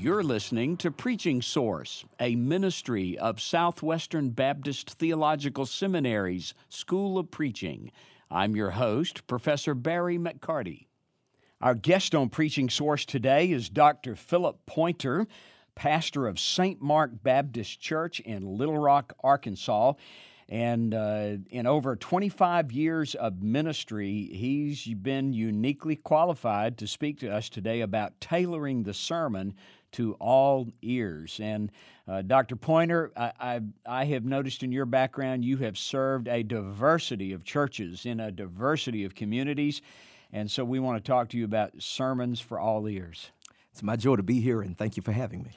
You're listening to Preaching Source, a ministry of Southwestern Baptist Theological Seminary's School of Preaching. I'm your host, Professor Barry McCarty. Our guest on Preaching Source today is Dr. Philip Pointer, pastor of St. Mark Baptist Church in Little Rock, Arkansas. And uh, in over 25 years of ministry, he's been uniquely qualified to speak to us today about tailoring the sermon to all ears. And uh, Dr. Pointer, I, I, I, have noticed in your background you have served a diversity of churches in a diversity of communities. And so we want to talk to you about sermons for all ears. It's my joy to be here, and thank you for having me.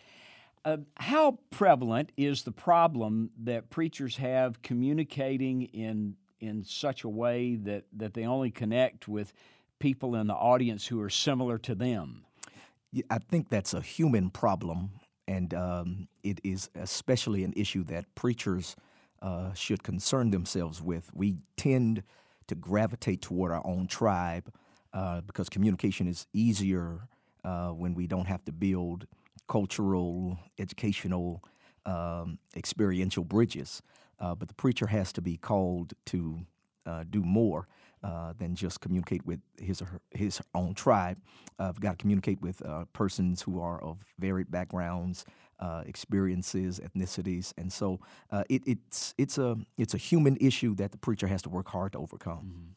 Uh, how prevalent is the problem that preachers have communicating in in such a way that, that they only connect with people in the audience who are similar to them? I think that's a human problem, and um, it is especially an issue that preachers uh, should concern themselves with. We tend to gravitate toward our own tribe uh, because communication is easier uh, when we don't have to build cultural, educational, um, experiential bridges. Uh, but the preacher has to be called to uh, do more uh, than just communicate with his or her, his own tribe. I've got to communicate with uh, persons who are of varied backgrounds, uh, experiences, ethnicities, and so uh, it, it's it's a it's a human issue that the preacher has to work hard to overcome. Mm-hmm.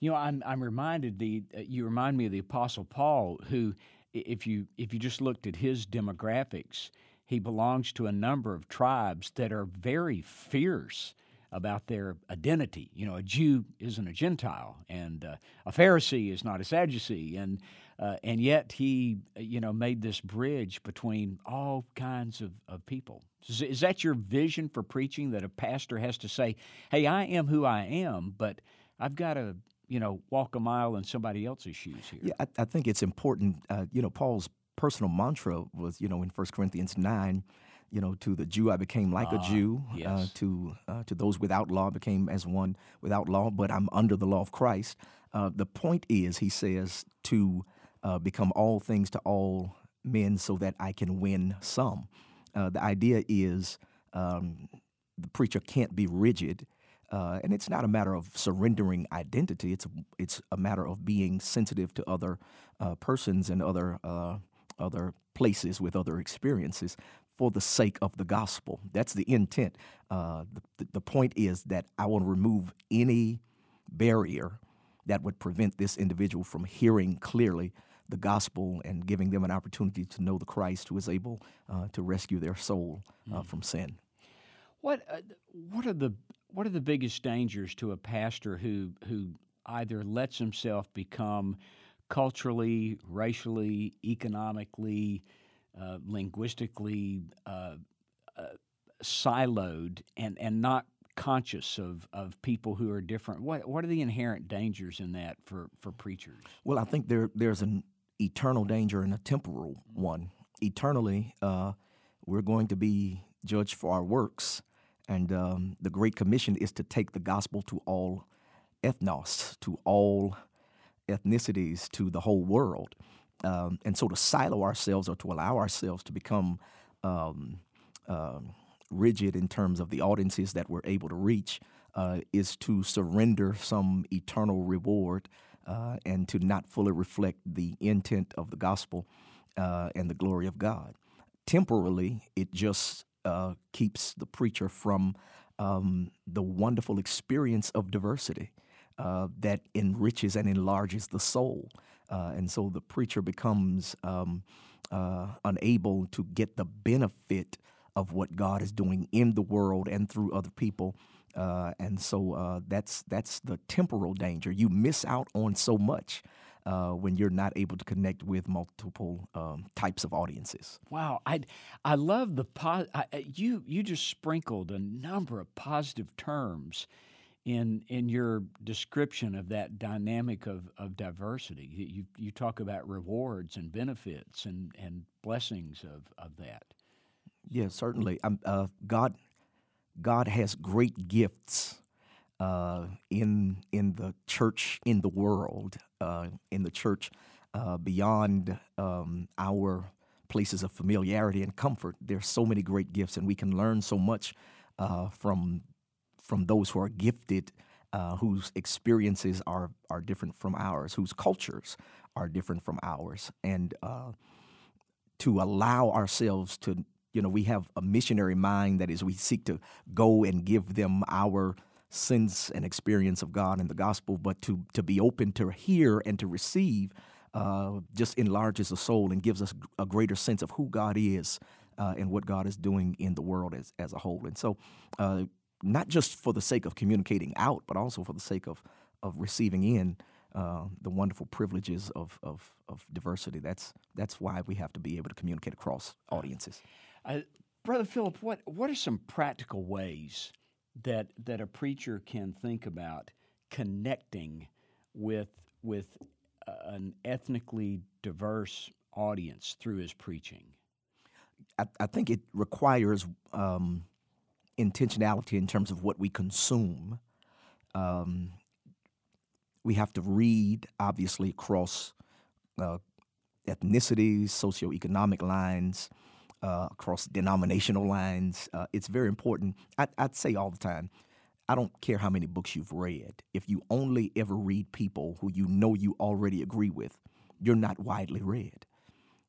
You know, I'm I'm reminded the you remind me of the Apostle Paul, who if you if you just looked at his demographics, he belongs to a number of tribes that are very fierce about their identity. You know, a Jew isn't a Gentile, and uh, a Pharisee is not a Sadducee, and uh, and yet he, you know, made this bridge between all kinds of, of people. Is, is, that your vision for preaching? That a pastor has to say, "Hey, I am who I am," but I've got to, you know, walk a mile in somebody else's shoes here. Yeah, I, I think it's important. Uh, you know, Paul's personal mantra was, you know, in 1 Corinthians nine you know, to the Jew I became like uh, a ah, Jew. Uh, yes. Uh, to uh, to those without law became as one without law, but I'm under the law of Christ. Uh, the point is, he says, to uh, become all things to all men, so that I can win some. the idea is um, the preacher can't be rigid. and it's not a matter of surrendering identity. It's a, it's a matter of being sensitive to other persons and other other places with other experiences for the sake of the gospel. That's the intent. Uh, the, the point is that I want to remove any barrier that would prevent this individual from hearing clearly the gospel and giving them an opportunity to know the Christ who is able uh, to rescue their soul uh, mm. from sin. What uh, what are the what are the biggest dangers to a pastor who who either lets himself become culturally, racially, economically uh, linguistically uh, uh, siloed and, and not conscious of, of people who are different. What, what are the inherent dangers in that for, for preachers? Well, I think there, there's an eternal danger and a temporal one. Eternally, uh, we're going to be judged for our works. And um, the Great Commission is to take the gospel to all ethnos, to all ethnicities, to the whole world. Um, and so to silo ourselves or to allow ourselves to become um, uh, rigid in terms of the audiences that we're able to reach uh, is to surrender some eternal reward uh, and to not fully reflect the intent of the gospel uh, and the glory of God. Temporarily, it just uh, keeps the preacher from um, the wonderful experience of diversity uh, that enriches and enlarges the soul. Uh, and so the preacher becomes um, uh, unable to get the benefit of what God is doing in the world and through other people. Uh, and so uh, that's that's the temporal danger. You miss out on so much uh, when you're not able to connect with multiple um, types of audiences. Wow, I I love the po- I, you you just sprinkled a number of positive terms in in your description of that dynamic of, of diversity. You you talk about rewards and benefits and, and blessings of, of that. Yeah, certainly. Uh, God God has great gifts uh, in in the church in the world uh, in the church uh, beyond um, our places of familiarity and comfort. There's so many great gifts, and we can learn so much uh, from from those who are gifted, uh, whose experiences are are different from ours, whose cultures are different from ours, and uh, to allow ourselves to, you know, we have a missionary mind that is we seek to go and give them our sense and experience of God and the gospel, but to to be open to hear and to receive uh, just enlarges the soul and gives us a greater sense of who God is uh, and what God is doing in the world as, as a whole. And so, uh, not just for the sake of communicating out, but also for the sake of, of receiving in uh, the wonderful privileges of, of, of, diversity. That's, that's why we have to be able to communicate across audiences. Uh, Brother Philip, what, what are some practical ways that, that a preacher can think about connecting with, with an ethnically diverse audience through his preaching? I, I think it requires um, intentionality in terms of what we consume. Um, we have to read, obviously, across uh, ethnicities, socioeconomic lines, uh, across denominational lines. Uh, it's very important. I, I'd say all the time I don't care how many books you've read. If you only ever read people who you know you already agree with, you're not widely read.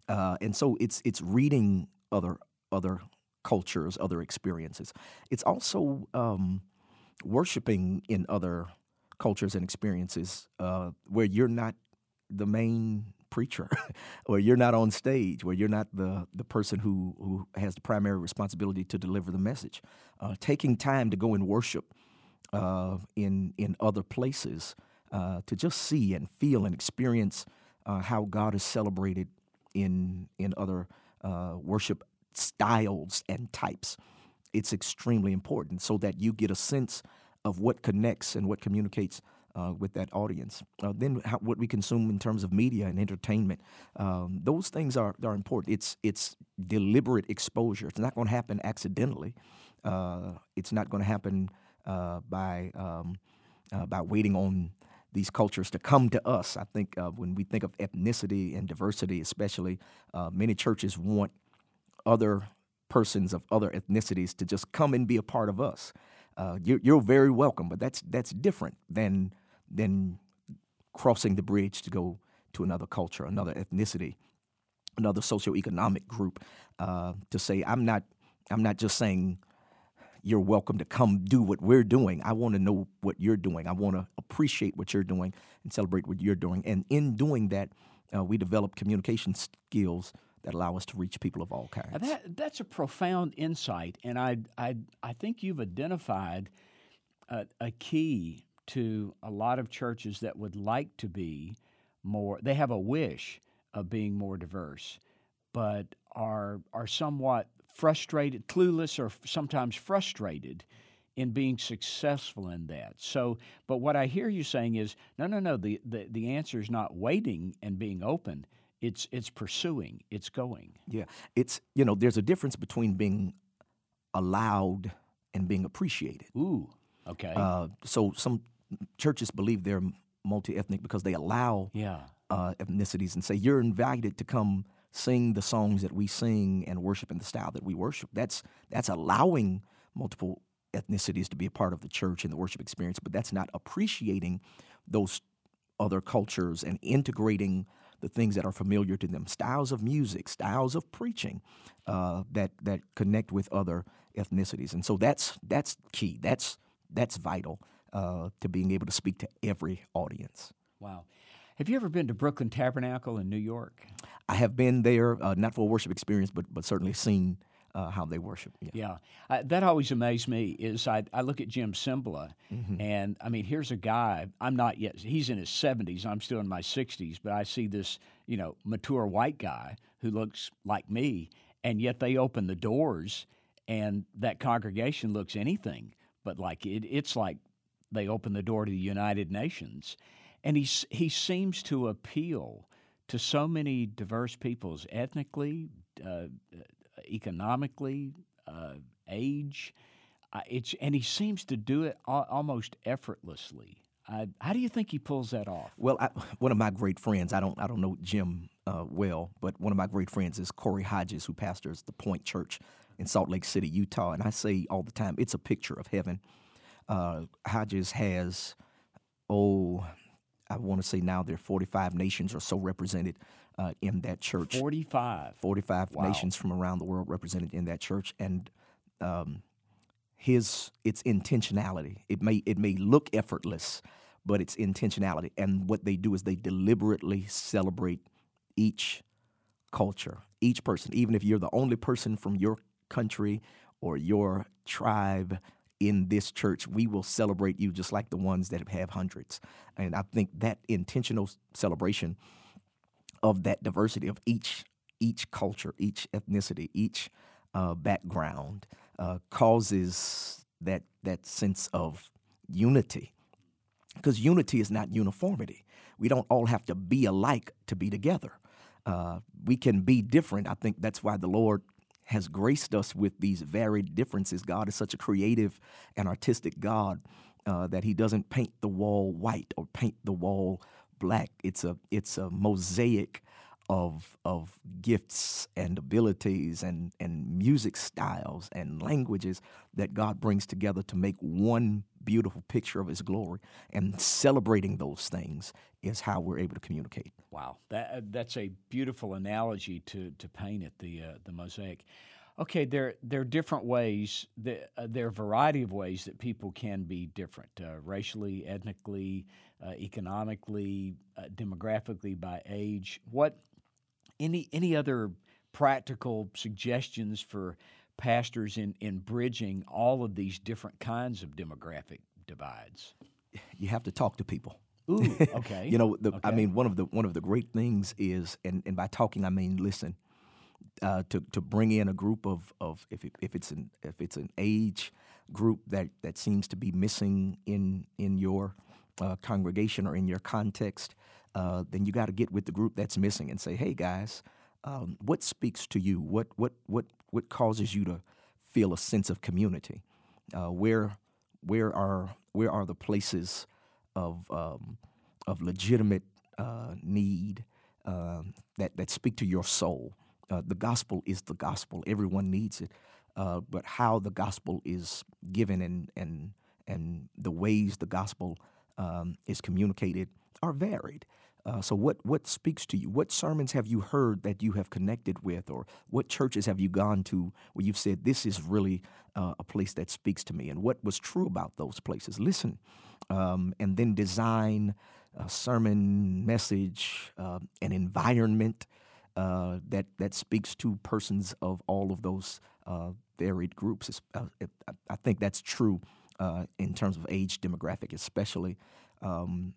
Uh, and so it's it's reading other other cultures, other experiences. It's also um, worshiping in other cultures and experiences uh, where you're not the main preacher, or you're not on stage, where you're not the the person who who has the primary responsibility to deliver the message. Uh, taking time to go and worship uh, in in other places uh, to just see and feel and experience uh, how God is celebrated in in other uh, worship styles and types. It's extremely important so that you get a sense of what connects and what communicates uh, with that audience. Uh, then how, what we consume in terms of media and entertainment, um, those things are, are important. It's it's deliberate exposure. It's not going to happen accidentally. Uh, it's not going to happen uh, by um, uh, by waiting on these cultures to come to us. I think uh, when we think of ethnicity and diversity, especially, many churches want other persons of other ethnicities to just come and be a part of us. Uh, you're, you're, very welcome, but that's that's different than than crossing the bridge to go to another culture, another ethnicity, another socioeconomic group. Uh, to say I'm not I'm not just saying you're welcome to come do what we're doing. I want to know what you're doing. I want to appreciate what you're doing and celebrate what you're doing. And in doing that, uh, we develop communication skills that allow us to reach people of all kinds. That, that's a profound insight, and I, I, I think you've identified a, a key to a lot of churches that would like to be more. They have a wish of being more diverse, but are are somewhat frustrated, clueless, or sometimes frustrated in being successful in that. So, but what I hear you saying is, no, no, no. The the, the answer is not waiting and being open. It's it's pursuing. It's going. Yeah, it's you know, there's a difference between being allowed and being appreciated. Ooh, okay. Uh, so some churches believe they're multi ethnic because they allow yeah. uh, ethnicities and say you're invited to come sing the songs that we sing and worship in the style that we worship. That's that's allowing multiple ethnicities to be a part of the church and the worship experience, but that's not appreciating those other cultures and integrating the things that are familiar to them, styles of music, styles of preaching uh, that that connect with other ethnicities, and so that's that's key. That's that's vital uh, to being able to speak to every audience. Wow. Have you ever been to Brooklyn Tabernacle in New York? I have been there, uh, not for a worship experience, but but certainly seen uh, how they worship. Yeah, yeah. Uh, that always amazed me. Is I, I look at Jim Cymbala, mm-hmm. and I mean, here's a guy. I'm not yet. He's in his 70s. I'm still in my 60s, but I see this, you know, mature white guy who looks like me, and yet they open the doors, and that congregation looks anything but like it. It's like they open the door to the United Nations and he he seems to appeal to so many diverse peoples, ethnically, uh, economically, uh, age. Uh, it's and he seems to do it almost effortlessly. how do you think he pulls that off? Well, I, one of my great friends, I don't I don't know Jim uh, well, but one of my great friends is Corey Hodges, who pastors the Point Church in Salt Lake City, Utah. And I say all the time, it's a picture of heaven. Uh, Hodges has, oh, I want to say now there are 45 nations or so represented uh, in that church. 45. 45 wow. nations from around the world represented in that church. And um, his its intentionality. It may it may look effortless, but it's intentionality. And what they do is they deliberately celebrate each culture, each person, even if you're the only person from your country or your tribe in this church, we will celebrate you just like the ones that have hundreds. And I think that intentional celebration of that diversity of each each culture, each ethnicity, each uh, background uh, causes that that sense of unity. Because unity is not uniformity. We don't all have to be alike to be together. Uh, we can be different. I think that's why the Lord has graced us with these varied differences. God is such a creative and artistic God uh, that He doesn't paint the wall white or paint the wall black. It's a it's a mosaic of of gifts and abilities and and music styles and languages that God brings together to make one beautiful picture of his glory and celebrating those things is how we're able to communicate. Wow. That uh, that's a beautiful analogy to to paint it the uh, the mosaic. Okay, there there are different ways. That, uh, there are a variety of ways that people can be different, uh, racially, ethnically, uh, economically, uh, demographically, by age. What any any other practical suggestions for pastors in in bridging all of these different kinds of demographic divides? You have to talk to people. Ooh, okay. you know, the, okay. I mean, one of the one of the great things is, and, and by talking I mean listen. Uh, to to bring in a group of of if it, if it's an if it's an age group that that seems to be missing in in your uh, congregation or in your context, uh, then you got to get with the group that's missing and say, hey guys, um, what speaks to you? What what what what causes you to feel a sense of community? Uh, where where are where are the places of um, of legitimate uh, need um, that that speak to your soul? Uh, the gospel is the gospel. Everyone needs it, uh, but how the gospel is given and and and the ways the gospel um, is communicated are varied. Uh, so, what, what speaks to you? What sermons have you heard that you have connected with, or what churches have you gone to where you've said, This is really uh, a place that speaks to me? And what was true about those places? Listen, um, and then design a sermon, message, uh, an environment uh, that, that speaks to persons of all of those uh, varied groups. Uh, I think that's true in terms of age demographic, especially. Um,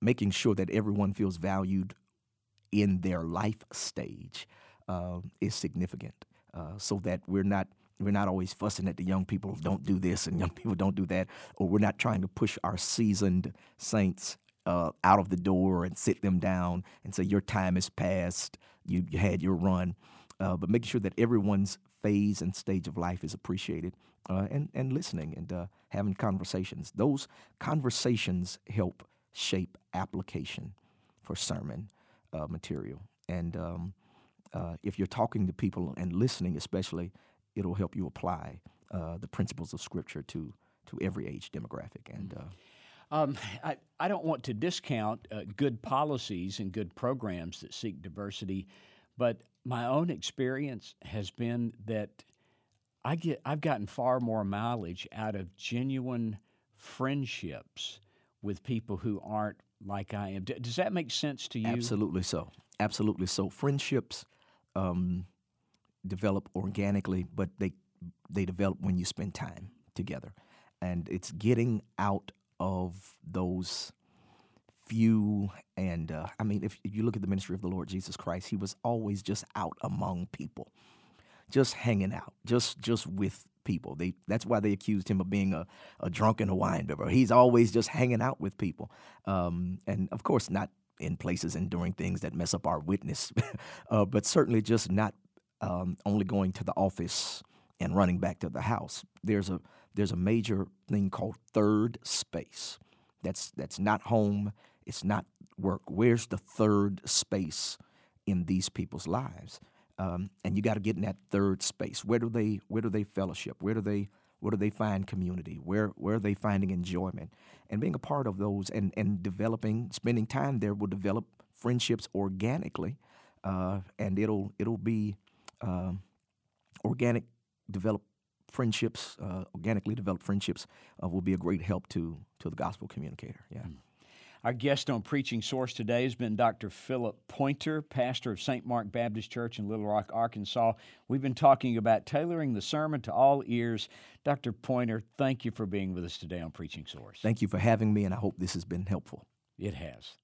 making sure that everyone feels valued in their life stage uh, is significant, uh, so that we're not we're not always fussing at the young people don't do this and young people don't do that, or we're not trying to push our seasoned saints uh, out of the door and sit them down and say your time is past, you, you had your run, uh, but making sure that everyone's phase and stage of life is appreciated. Uh, and, and listening and uh, having conversations. Those conversations help shape application for sermon uh, material. And um, uh, if you're talking to people and listening, especially, it'll help you apply uh, the principles of Scripture to to every age demographic. And uh, um, I, I don't want to discount uh, good policies and good programs that seek diversity, but my own experience has been that I get I've gotten far more mileage out of genuine friendships with people who aren't like I am. does that make sense to you? Absolutely so. Absolutely so. Friendships um, develop organically, but they they develop when you spend time together, and it's getting out of those few and uh, I mean, if, if you look at the ministry of the Lord Jesus Christ, he was always just out among people, just hanging out, just just with people. They that's why they accused him of being a, a drunk and a wine bibber. He's always just hanging out with people, um, and of course not in places and doing things that mess up our witness, uh, but certainly just not um, only going to the office and running back to the house. There's a there's a major thing called third space. That's that's not home. It's not work. Where's the third space in these people's lives. Um, and you got to get in that third space. Where do they where do they fellowship? Where do they where do they find community? Where where are they finding enjoyment? And being a part of those and and developing, spending time there will develop friendships organically, uh, and it'll it'll be um, organic develop friendships, uh, organically developed friendships, uh, will be a great help to to the gospel communicator. Yeah. Mm. Our guest on Preaching Source today has been Dr. Philip Pointer, pastor of St. Mark Baptist Church in Little Rock, Arkansas. We've been talking about tailoring the sermon to all ears. Dr. Pointer, thank you for being with us today on Preaching Source. Thank you for having me, and I hope this has been helpful. It has.